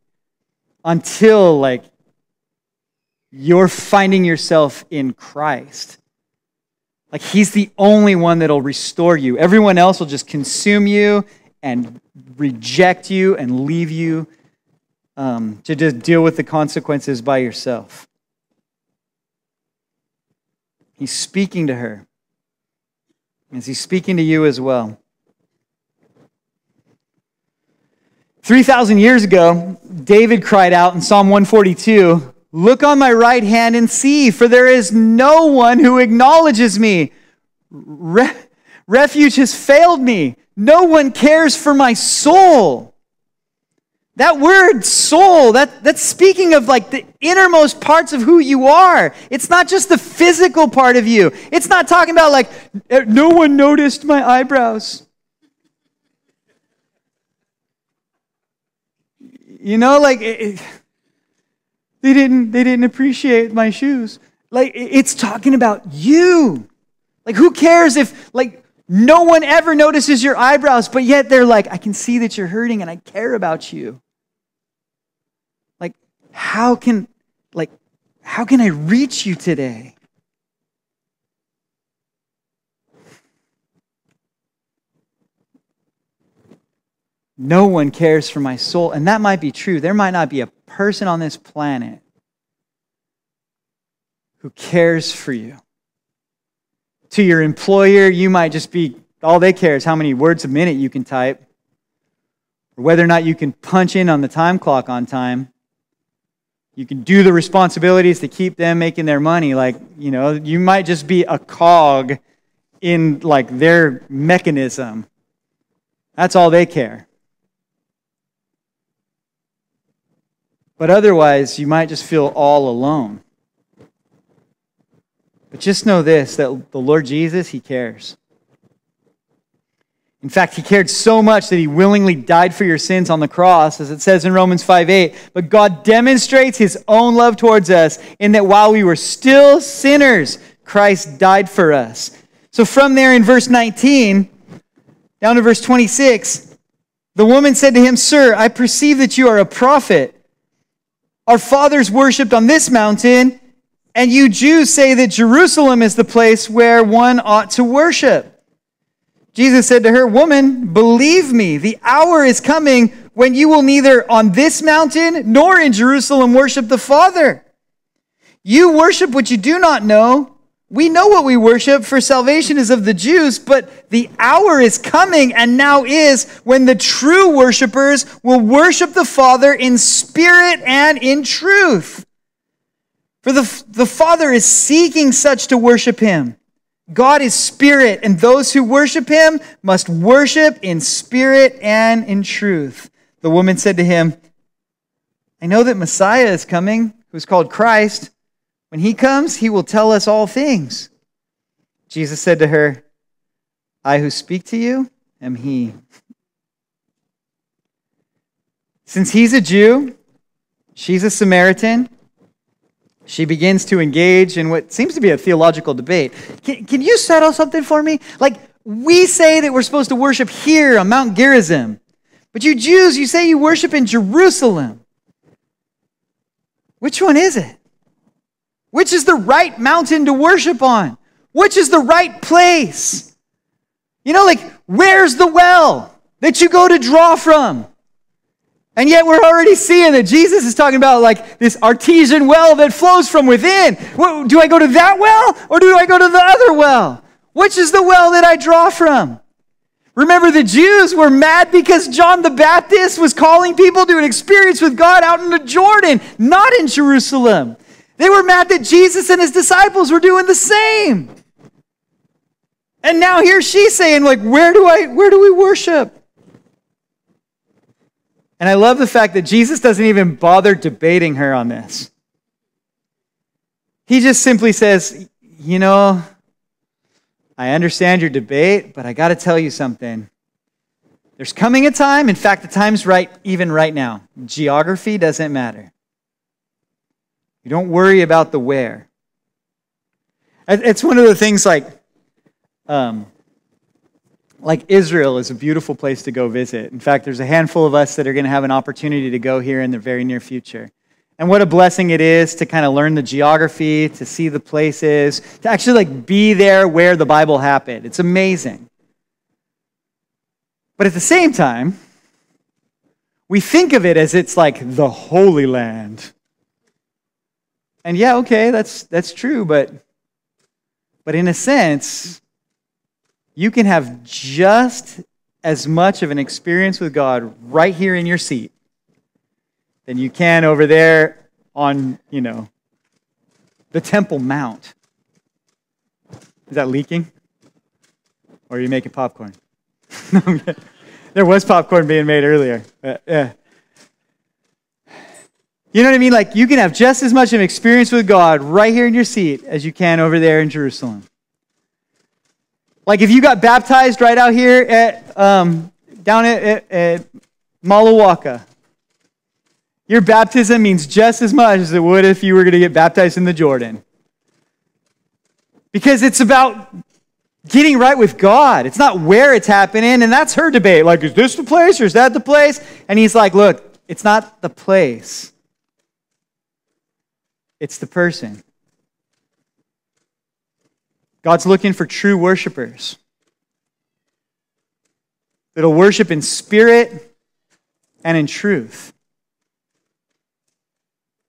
Speaker 1: until like you're finding yourself in Christ. Like he's the only one that'll restore you. Everyone else will just consume you and reject you and leave you um, to just deal with the consequences by yourself. He's speaking to her. Is he speaking to you as well? 3,000 years ago, David cried out in Psalm 142 Look on my right hand and see, for there is no one who acknowledges me. Re- refuge has failed me. No one cares for my soul. That word soul, that, that's speaking of like the innermost parts of who you are. It's not just the physical part of you. It's not talking about like, no one noticed my eyebrows. You know, like, it, they didn't, they didn't appreciate my shoes. Like, it's talking about you. Like, who cares if, like, no one ever notices your eyebrows, but yet they're like, I can see that you're hurting and I care about you. Like, how can, like, how can I reach you today? No one cares for my soul. And that might be true. There might not be a person on this planet who cares for you. To your employer, you might just be, all they care is how many words a minute you can type, or whether or not you can punch in on the time clock on time. You can do the responsibilities to keep them making their money. Like, you know, you might just be a cog in like their mechanism. That's all they care. But otherwise, you might just feel all alone. But just know this that the Lord Jesus, He cares. In fact, he cared so much that he willingly died for your sins on the cross, as it says in Romans 5 8. But God demonstrates his own love towards us in that while we were still sinners, Christ died for us. So from there in verse 19 down to verse 26, the woman said to him, Sir, I perceive that you are a prophet. Our fathers worshipped on this mountain, and you Jews say that Jerusalem is the place where one ought to worship. Jesus said to her, Woman, believe me, the hour is coming when you will neither on this mountain nor in Jerusalem worship the Father. You worship what you do not know. We know what we worship, for salvation is of the Jews, but the hour is coming and now is when the true worshipers will worship the Father in spirit and in truth. For the, the Father is seeking such to worship him. God is spirit, and those who worship him must worship in spirit and in truth. The woman said to him, I know that Messiah is coming, who's called Christ. When he comes, he will tell us all things. Jesus said to her, I who speak to you am he. Since he's a Jew, she's a Samaritan, she begins to engage in what seems to be a theological debate. Can, can you settle something for me? Like, we say that we're supposed to worship here on Mount Gerizim, but you Jews, you say you worship in Jerusalem. Which one is it? Which is the right mountain to worship on? Which is the right place? You know, like, where's the well that you go to draw from? And yet we're already seeing that Jesus is talking about like this artesian well that flows from within. What, do I go to that well or do I go to the other well? Which is the well that I draw from? Remember, the Jews were mad because John the Baptist was calling people to an experience with God out in the Jordan, not in Jerusalem. They were mad that Jesus and his disciples were doing the same. And now here she's saying, like, where do I where do we worship? And I love the fact that Jesus doesn't even bother debating her on this. He just simply says, You know, I understand your debate, but I got to tell you something. There's coming a time, in fact, the time's right even right now. Geography doesn't matter. You don't worry about the where. It's one of the things like, um, like Israel is a beautiful place to go visit. In fact, there's a handful of us that are going to have an opportunity to go here in the very near future. And what a blessing it is to kind of learn the geography, to see the places, to actually like be there where the Bible happened. It's amazing. But at the same time, we think of it as it's like the Holy Land. And yeah, okay, that's, that's true, but, but in a sense, you can have just as much of an experience with God right here in your seat than you can over there on, you know, the Temple Mount. Is that leaking? Or are you making popcorn? there was popcorn being made earlier. Yeah. You know what I mean? Like, you can have just as much of an experience with God right here in your seat as you can over there in Jerusalem. Like, if you got baptized right out here at, um, down at, at, at Malawaka, your baptism means just as much as it would if you were going to get baptized in the Jordan. Because it's about getting right with God. It's not where it's happening, and that's her debate. Like, is this the place or is that the place? And he's like, look, it's not the place. It's the person. God's looking for true worshipers that'll worship in spirit and in truth.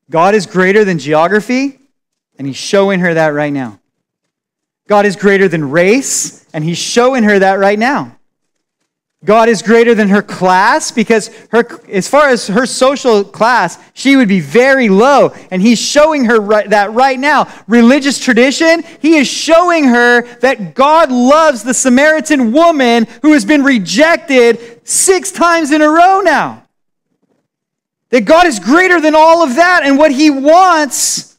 Speaker 1: God is greater than geography, and He's showing her that right now. God is greater than race, and He's showing her that right now. God is greater than her class because her, as far as her social class, she would be very low. And he's showing her right, that right now. Religious tradition, he is showing her that God loves the Samaritan woman who has been rejected six times in a row now. That God is greater than all of that. And what he wants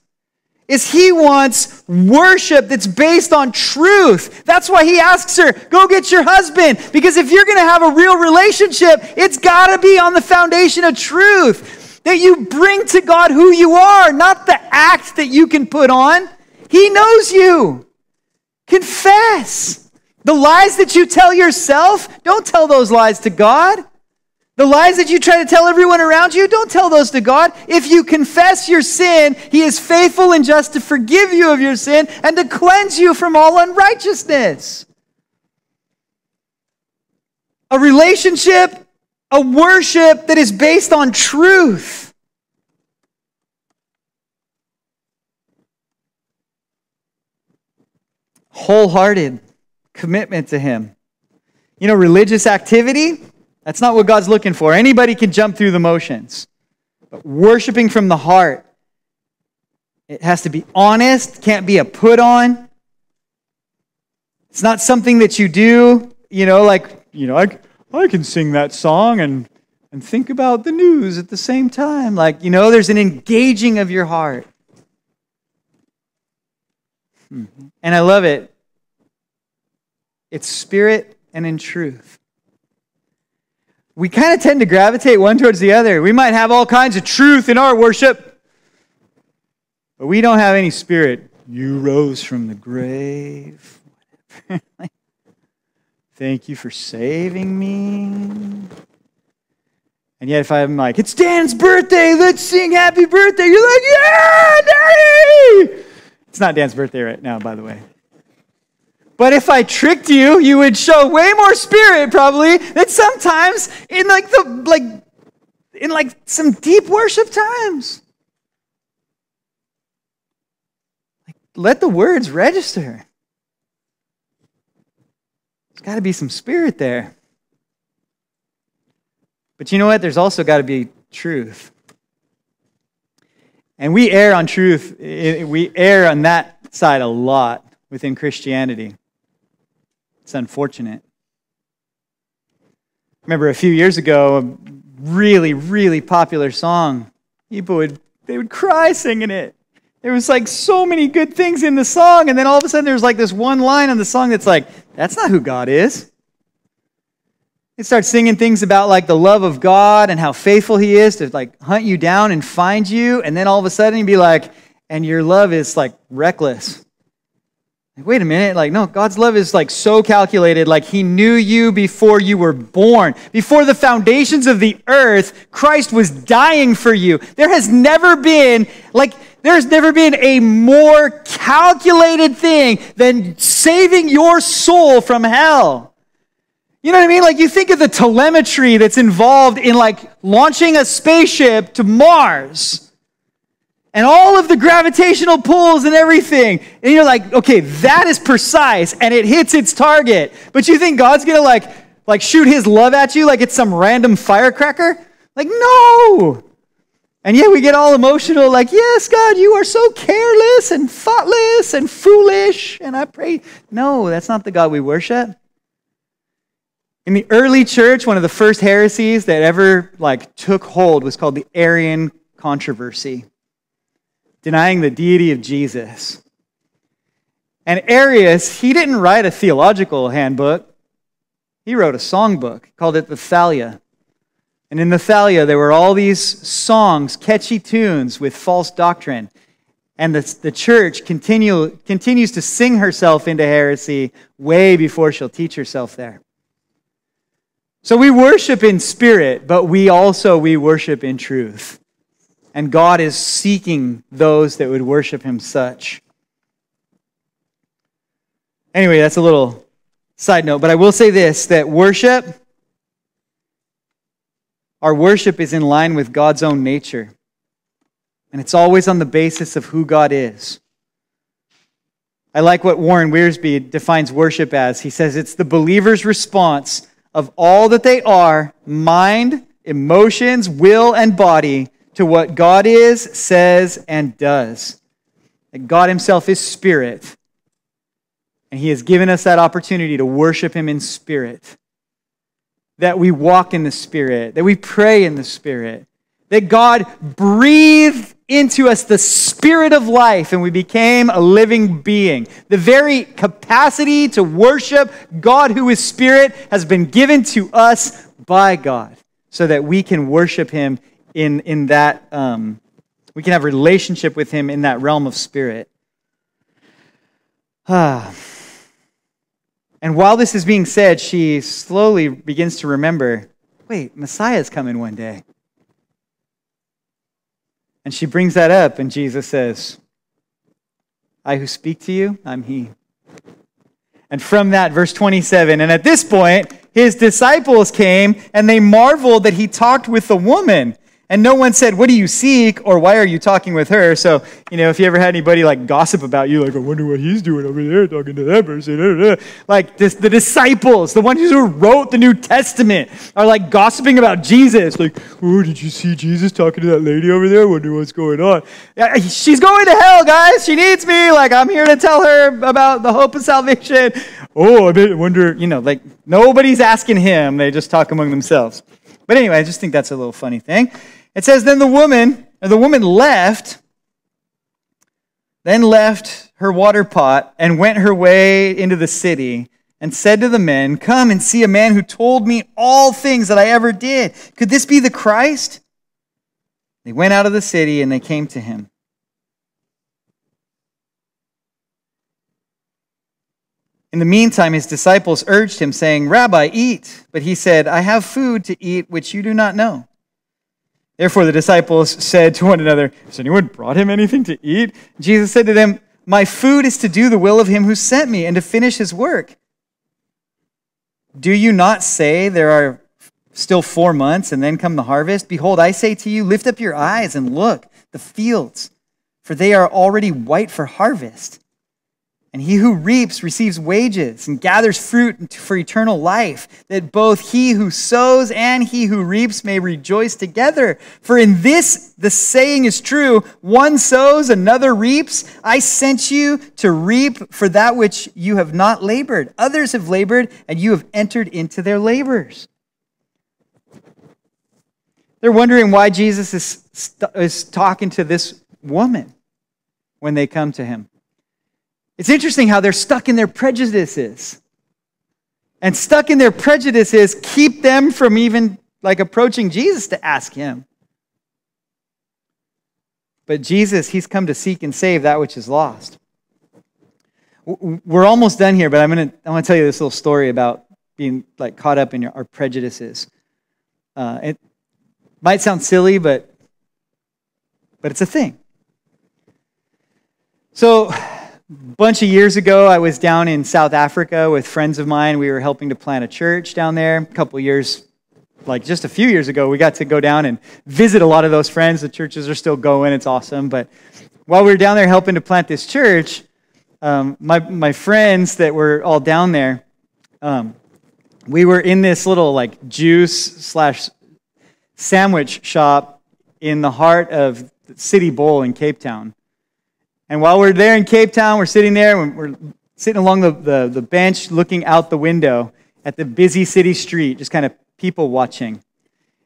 Speaker 1: is he wants worship that's based on truth. That's why he asks her, go get your husband. Because if you're going to have a real relationship, it's got to be on the foundation of truth. That you bring to God who you are, not the act that you can put on. He knows you. Confess. The lies that you tell yourself, don't tell those lies to God. The lies that you try to tell everyone around you, don't tell those to God. If you confess your sin, He is faithful and just to forgive you of your sin and to cleanse you from all unrighteousness. A relationship, a worship that is based on truth. Wholehearted commitment to Him. You know, religious activity that's not what God's looking for. Anybody can jump through the motions. But worshiping from the heart, it has to be honest, can't be a put on. It's not something that you do, you know, like, you know, I, I can sing that song and, and think about the news at the same time. Like, you know, there's an engaging of your heart. Mm-hmm. And I love it. It's spirit and in truth we kind of tend to gravitate one towards the other. We might have all kinds of truth in our worship, but we don't have any spirit. You rose from the grave. Thank you for saving me. And yet, if I'm like, it's Dan's birthday, let's sing happy birthday, you're like, yeah, Daddy! It's not Dan's birthday right now, by the way. But if I tricked you, you would show way more spirit probably than sometimes in like the like in like some deep worship times. Like let the words register. There's got to be some spirit there. But you know what? There's also got to be truth. And we err on truth. We err on that side a lot within Christianity. It's unfortunate. Remember a few years ago, a really, really popular song. People would they would cry singing it. There was like so many good things in the song, and then all of a sudden there's like this one line on the song that's like, that's not who God is. They start singing things about like the love of God and how faithful He is to like hunt you down and find you, and then all of a sudden he'd be like, and your love is like reckless. Like, wait a minute, like, no, God's love is like so calculated, like He knew you before you were born. Before the foundations of the earth, Christ was dying for you. There has never been, like, there's never been a more calculated thing than saving your soul from hell. You know what I mean? Like, you think of the telemetry that's involved in, like, launching a spaceship to Mars and all of the gravitational pulls and everything. And you're like, okay, that is precise and it hits its target. But you think God's gonna like, like shoot his love at you like it's some random firecracker? Like, no. And yet we get all emotional, like, yes, God, you are so careless and thoughtless and foolish. And I pray, no, that's not the God we worship. In the early church, one of the first heresies that ever like took hold was called the Arian controversy denying the deity of Jesus. And Arius, he didn't write a theological handbook. He wrote a songbook, called it the Thalia. And in the Thalia, there were all these songs, catchy tunes with false doctrine. And the, the church continue, continues to sing herself into heresy way before she'll teach herself there. So we worship in spirit, but we also we worship in truth. And God is seeking those that would worship him such. Anyway, that's a little side note, but I will say this that worship, our worship is in line with God's own nature. And it's always on the basis of who God is. I like what Warren Wiersbe defines worship as. He says it's the believer's response of all that they are mind, emotions, will, and body to what God is, says, and does. That God Himself is spirit, and He has given us that opportunity to worship Him in spirit. That we walk in the Spirit, that we pray in the Spirit, that God breathed into us the spirit of life and we became a living being. The very capacity to worship God who is spirit has been given to us by God so that we can worship him in, in that, um, we can have a relationship with him in that realm of spirit. Ah. And while this is being said, she slowly begins to remember wait, Messiah's coming one day. And she brings that up, and Jesus says, I who speak to you, I'm he. And from that, verse 27, and at this point, his disciples came and they marveled that he talked with the woman. And no one said, What do you seek? or Why are you talking with her? So, you know, if you ever had anybody like gossip about you, like, I wonder what he's doing over there talking to that person. Like this, the disciples, the ones who wrote the New Testament, are like gossiping about Jesus. Like, oh, did you see Jesus talking to that lady over there? I wonder what's going on. She's going to hell, guys. She needs me. Like, I'm here to tell her about the hope of salvation. Oh, I wonder, you know, like nobody's asking him. They just talk among themselves. But anyway, I just think that's a little funny thing. It says, Then the woman, the woman left, then left her water pot and went her way into the city and said to the men, Come and see a man who told me all things that I ever did. Could this be the Christ? They went out of the city and they came to him. In the meantime, his disciples urged him, saying, Rabbi, eat. But he said, I have food to eat which you do not know. Therefore, the disciples said to one another, Has anyone brought him anything to eat? Jesus said to them, My food is to do the will of him who sent me and to finish his work. Do you not say there are still four months and then come the harvest? Behold, I say to you, lift up your eyes and look, the fields, for they are already white for harvest. And he who reaps receives wages and gathers fruit for eternal life, that both he who sows and he who reaps may rejoice together. For in this the saying is true one sows, another reaps. I sent you to reap for that which you have not labored. Others have labored, and you have entered into their labors. They're wondering why Jesus is, is talking to this woman when they come to him. It's interesting how they're stuck in their prejudices. And stuck in their prejudices keep them from even like approaching Jesus to ask him. But Jesus, he's come to seek and save that which is lost. We're almost done here, but I'm going to I want to tell you this little story about being like caught up in our prejudices. Uh, it might sound silly, but but it's a thing. So bunch of years ago, I was down in South Africa with friends of mine. We were helping to plant a church down there. A couple years, like just a few years ago, we got to go down and visit a lot of those friends. The churches are still going, it's awesome. But while we were down there helping to plant this church, um, my, my friends that were all down there, um, we were in this little like juice slash sandwich shop in the heart of City Bowl in Cape Town. And while we're there in Cape Town, we're sitting there, we're sitting along the, the, the bench looking out the window at the busy city street, just kind of people watching.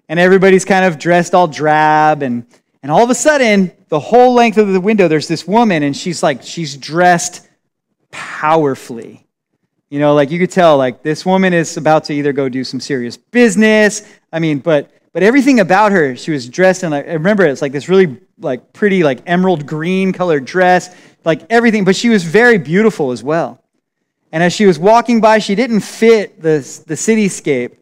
Speaker 1: And everybody's kind of dressed all drab. And, and all of a sudden, the whole length of the window, there's this woman, and she's like, she's dressed powerfully. You know, like you could tell, like this woman is about to either go do some serious business. I mean, but but everything about her, she was dressed in like I remember it's like this really like pretty like emerald green colored dress, like everything, but she was very beautiful as well. And as she was walking by, she didn't fit the, the cityscape.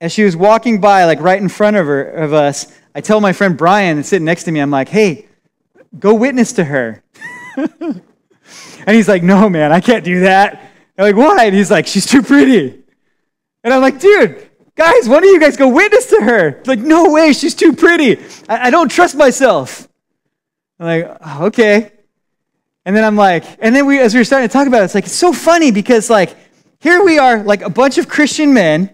Speaker 1: As she was walking by, like right in front of her of us, I tell my friend Brian, sitting next to me, I'm like, hey, go witness to her. and he's like, no, man, I can't do that. I'm like, why? And he's like, she's too pretty. And I'm like, dude, guys, one don't you guys go witness to her? like, no way, she's too pretty. I, I don't trust myself. I'm like, oh, okay. And then I'm like, and then we, as we were starting to talk about it, it's like, it's so funny because, like, here we are, like a bunch of Christian men,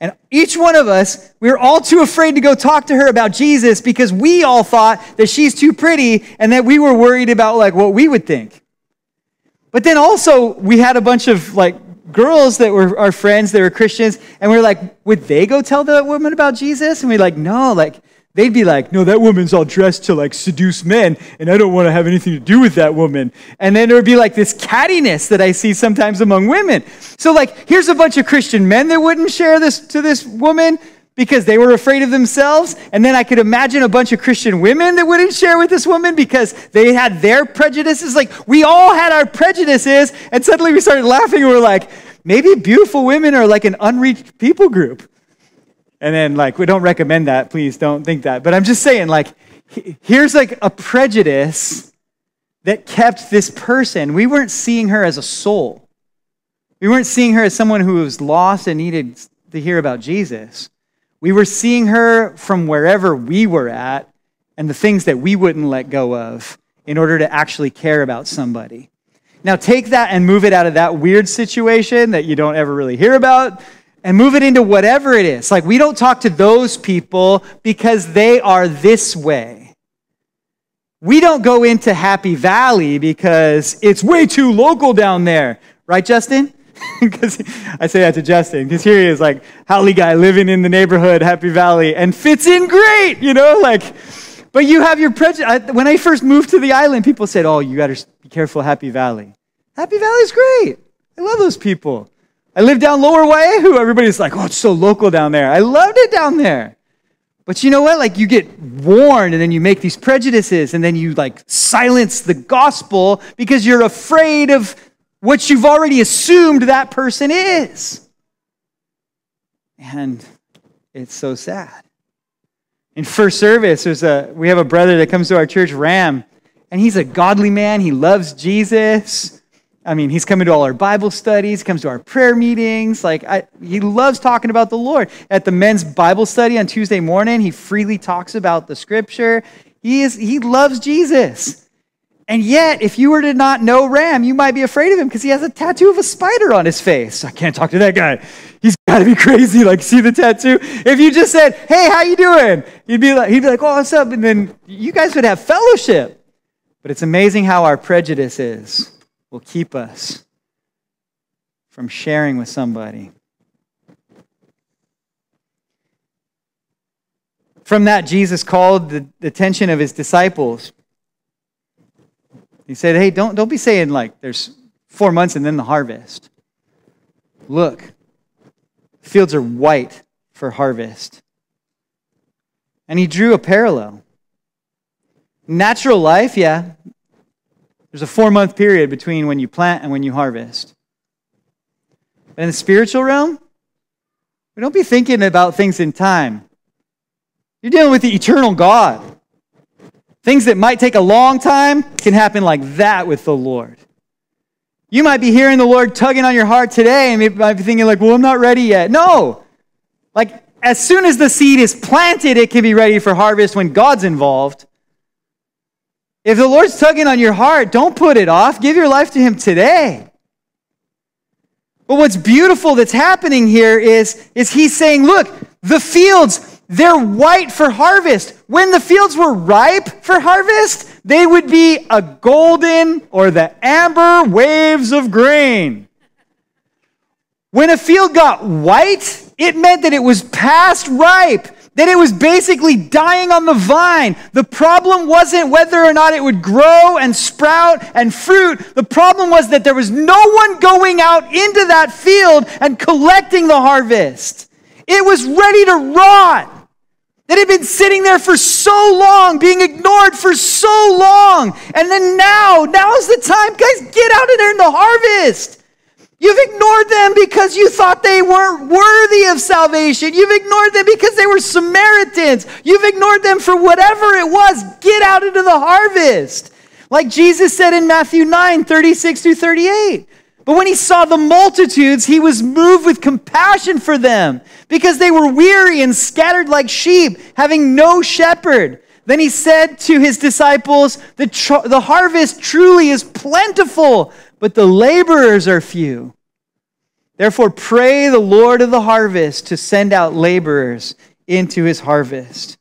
Speaker 1: and each one of us, we were all too afraid to go talk to her about Jesus because we all thought that she's too pretty and that we were worried about, like, what we would think. But then also, we had a bunch of, like, girls that were our friends that were Christians, and we are like, would they go tell that woman about Jesus? And we are like, no, like, They'd be like, no, that woman's all dressed to like seduce men, and I don't want to have anything to do with that woman. And then there would be like this cattiness that I see sometimes among women. So, like, here's a bunch of Christian men that wouldn't share this to this woman because they were afraid of themselves. And then I could imagine a bunch of Christian women that wouldn't share with this woman because they had their prejudices. Like, we all had our prejudices, and suddenly we started laughing and we're like, maybe beautiful women are like an unreached people group. And then, like, we don't recommend that. Please don't think that. But I'm just saying, like, here's like a prejudice that kept this person. We weren't seeing her as a soul. We weren't seeing her as someone who was lost and needed to hear about Jesus. We were seeing her from wherever we were at and the things that we wouldn't let go of in order to actually care about somebody. Now, take that and move it out of that weird situation that you don't ever really hear about and move it into whatever it is. Like, we don't talk to those people because they are this way. We don't go into Happy Valley because it's way too local down there. Right, Justin? Because I say that to Justin, because here he is, like, haole guy living in the neighborhood, Happy Valley, and fits in great, you know? Like, but you have your prejudice. When I first moved to the island, people said, oh, you got to be careful, Happy Valley. Happy Valley's great. I love those people. I live down Lower Waiehu. Everybody's like, oh, it's so local down there. I loved it down there. But you know what? Like you get warned and then you make these prejudices and then you like silence the gospel because you're afraid of what you've already assumed that person is. And it's so sad. In first service, there's a we have a brother that comes to our church, Ram, and he's a godly man. He loves Jesus. I mean, he's coming to all our Bible studies, comes to our prayer meetings. Like, I, he loves talking about the Lord. At the men's Bible study on Tuesday morning, he freely talks about the scripture. He, is, he loves Jesus. And yet, if you were to not know Ram, you might be afraid of him because he has a tattoo of a spider on his face. I can't talk to that guy. He's got to be crazy. Like, see the tattoo? If you just said, "Hey, how you doing?" He'd be like, he'd be like, "Oh, what's up?" And then you guys would have fellowship. But it's amazing how our prejudice is will keep us from sharing with somebody. From that, Jesus called the attention of his disciples. He said, Hey, don't, don't be saying like there's four months and then the harvest. Look, fields are white for harvest. And he drew a parallel. Natural life, yeah, there's a four month period between when you plant and when you harvest. But in the spiritual realm, we don't be thinking about things in time. You're dealing with the eternal God. Things that might take a long time can happen like that with the Lord. You might be hearing the Lord tugging on your heart today and you might be thinking, like, well, I'm not ready yet. No. Like, as soon as the seed is planted, it can be ready for harvest when God's involved. If the Lord's tugging on your heart, don't put it off. Give your life to Him today. But what's beautiful that's happening here is, is He's saying, look, the fields, they're white for harvest. When the fields were ripe for harvest, they would be a golden or the amber waves of grain. When a field got white, it meant that it was past ripe that it was basically dying on the vine. The problem wasn't whether or not it would grow and sprout and fruit. The problem was that there was no one going out into that field and collecting the harvest. It was ready to rot. That had been sitting there for so long, being ignored for so long. And then now, now is the time. Guys, get out of there in the harvest. You've ignored them because you thought they weren't worthy of salvation. You've ignored them because they were Samaritans. You've ignored them for whatever it was. Get out into the harvest. Like Jesus said in Matthew 9 36 through 38. But when he saw the multitudes, he was moved with compassion for them because they were weary and scattered like sheep, having no shepherd. Then he said to his disciples, The, tr- the harvest truly is plentiful, but the laborers are few. Therefore, pray the Lord of the harvest to send out laborers into his harvest.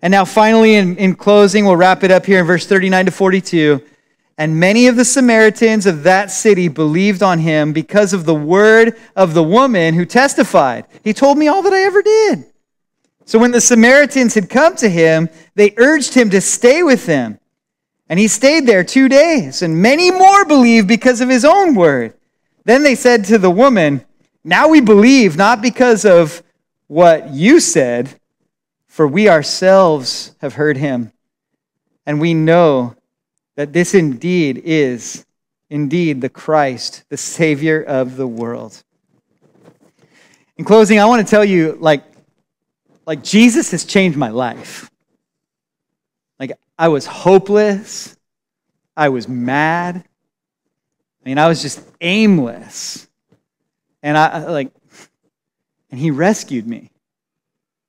Speaker 1: And now, finally, in, in closing, we'll wrap it up here in verse 39 to 42. And many of the Samaritans of that city believed on him because of the word of the woman who testified. He told me all that I ever did. So when the Samaritans had come to him, they urged him to stay with them. And he stayed there two days, and many more believed because of his own word. Then they said to the woman, Now we believe, not because of what you said, for we ourselves have heard him, and we know that this indeed is indeed the Christ, the Savior of the world. In closing, I want to tell you, like, like Jesus has changed my life. Like I was hopeless. I was mad. I mean, I was just aimless. And I like and he rescued me.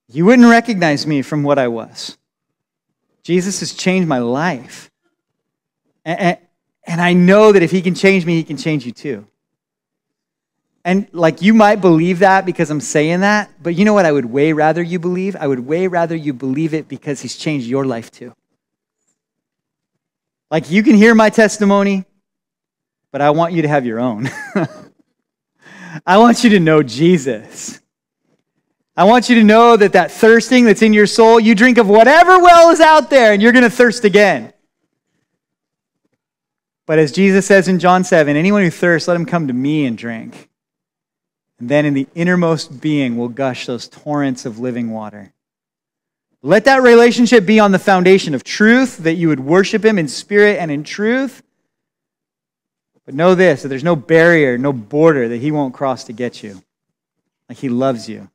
Speaker 1: You wouldn't recognize me from what I was. Jesus has changed my life. And, and, I know that if he can change me, he can change you too. And like you might believe that because I'm saying that, but you know what I would way rather you believe? I would way rather you believe it because he's changed your life too. Like you can hear my testimony, but I want you to have your own. I want you to know Jesus. I want you to know that that thirsting that's in your soul, you drink of whatever well is out there and you're going to thirst again. But as Jesus says in John 7, anyone who thirsts, let him come to me and drink. And then in the innermost being will gush those torrents of living water. Let that relationship be on the foundation of truth, that you would worship Him in spirit and in truth. But know this that there's no barrier, no border that He won't cross to get you. Like He loves you.